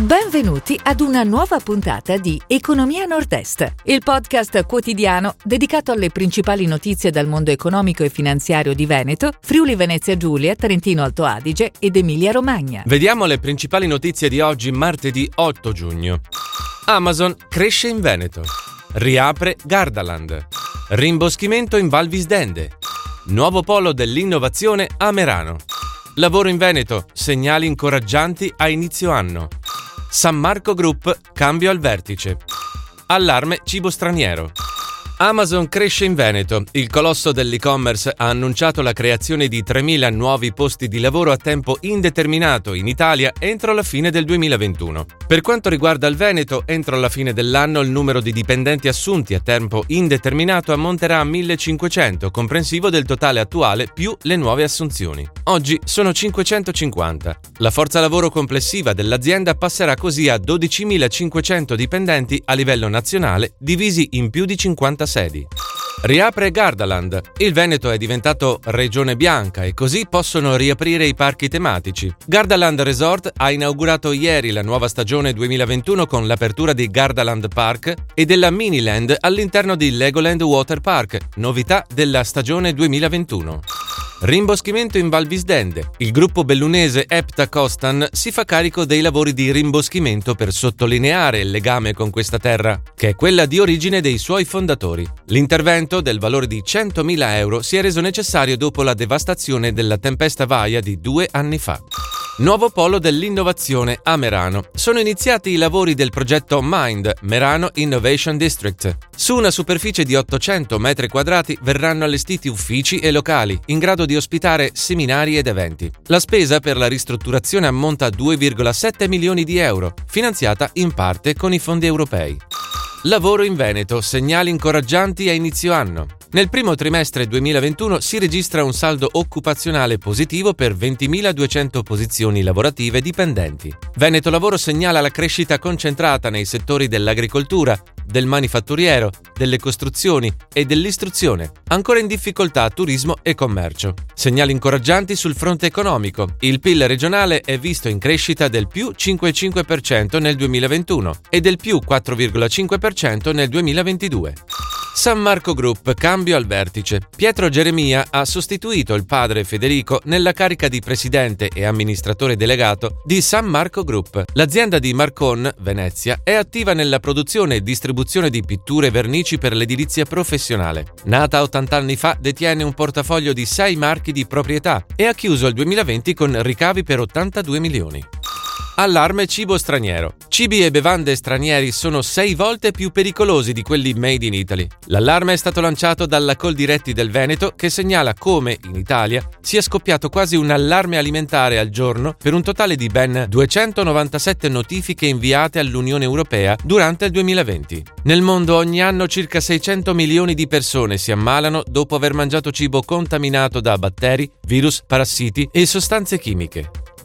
Benvenuti ad una nuova puntata di Economia Nord-Est, il podcast quotidiano dedicato alle principali notizie dal mondo economico e finanziario di Veneto, Friuli Venezia Giulia, Trentino Alto Adige ed Emilia Romagna. Vediamo le principali notizie di oggi, martedì 8 giugno. Amazon cresce in Veneto. Riapre Gardaland. Rimboschimento in Val Visdende. Nuovo polo dell'innovazione a Merano. Lavoro in Veneto, segnali incoraggianti a inizio anno. San Marco Group, cambio al vertice. Allarme cibo straniero. Amazon cresce in Veneto. Il colosso dell'e-commerce ha annunciato la creazione di 3.000 nuovi posti di lavoro a tempo indeterminato in Italia entro la fine del 2021. Per quanto riguarda il Veneto, entro la fine dell'anno il numero di dipendenti assunti a tempo indeterminato ammonterà a 1.500, comprensivo del totale attuale più le nuove assunzioni. Oggi sono 550. La forza lavoro complessiva dell'azienda passerà così a 12.500 dipendenti a livello nazionale, divisi in più di 50 sedi. Riapre Gardaland. Il Veneto è diventato regione bianca e così possono riaprire i parchi tematici. Gardaland Resort ha inaugurato ieri la nuova stagione 2021 con l'apertura di Gardaland Park e della Miniland all'interno di Legoland Water Park, novità della stagione 2021. Rimboschimento in Val Visdende. Il gruppo bellunese Epta Costan si fa carico dei lavori di rimboschimento per sottolineare il legame con questa terra, che è quella di origine dei suoi fondatori. L'intervento, del valore di 100.000 euro, si è reso necessario dopo la devastazione della tempesta Vaia di due anni fa. Nuovo polo dell'innovazione a Merano. Sono iniziati i lavori del progetto Mind, Merano Innovation District. Su una superficie di 800 metri quadrati verranno allestiti uffici e locali in grado di ospitare seminari ed eventi. La spesa per la ristrutturazione ammonta a 2,7 milioni di euro, finanziata in parte con i fondi europei. Lavoro in Veneto, segnali incoraggianti a inizio anno. Nel primo trimestre 2021 si registra un saldo occupazionale positivo per 20.200 posizioni lavorative dipendenti. Veneto Lavoro segnala la crescita concentrata nei settori dell'agricoltura, del manifatturiero, delle costruzioni e dell'istruzione. Ancora in difficoltà turismo e commercio. Segnali incoraggianti sul fronte economico. Il PIL regionale è visto in crescita del più 5,5% nel 2021 e del più 4,5% nel 2022. San Marco Group, cambio al vertice. Pietro Geremia ha sostituito il padre Federico nella carica di presidente e amministratore delegato di San Marco Group. L'azienda di Marcon, Venezia, è attiva nella produzione e distribuzione di pitture e vernici per l'edilizia professionale. Nata 80 anni fa, detiene un portafoglio di 6 marchi di proprietà e ha chiuso il 2020 con ricavi per 82 milioni. Allarme cibo straniero. Cibi e bevande stranieri sono sei volte più pericolosi di quelli made in Italy. L'allarme è stato lanciato dalla Coldiretti del Veneto che segnala come, in Italia, sia scoppiato quasi un allarme alimentare al giorno per un totale di ben 297 notifiche inviate all'Unione Europea durante il 2020. Nel mondo ogni anno circa 600 milioni di persone si ammalano dopo aver mangiato cibo contaminato da batteri, virus, parassiti e sostanze chimiche.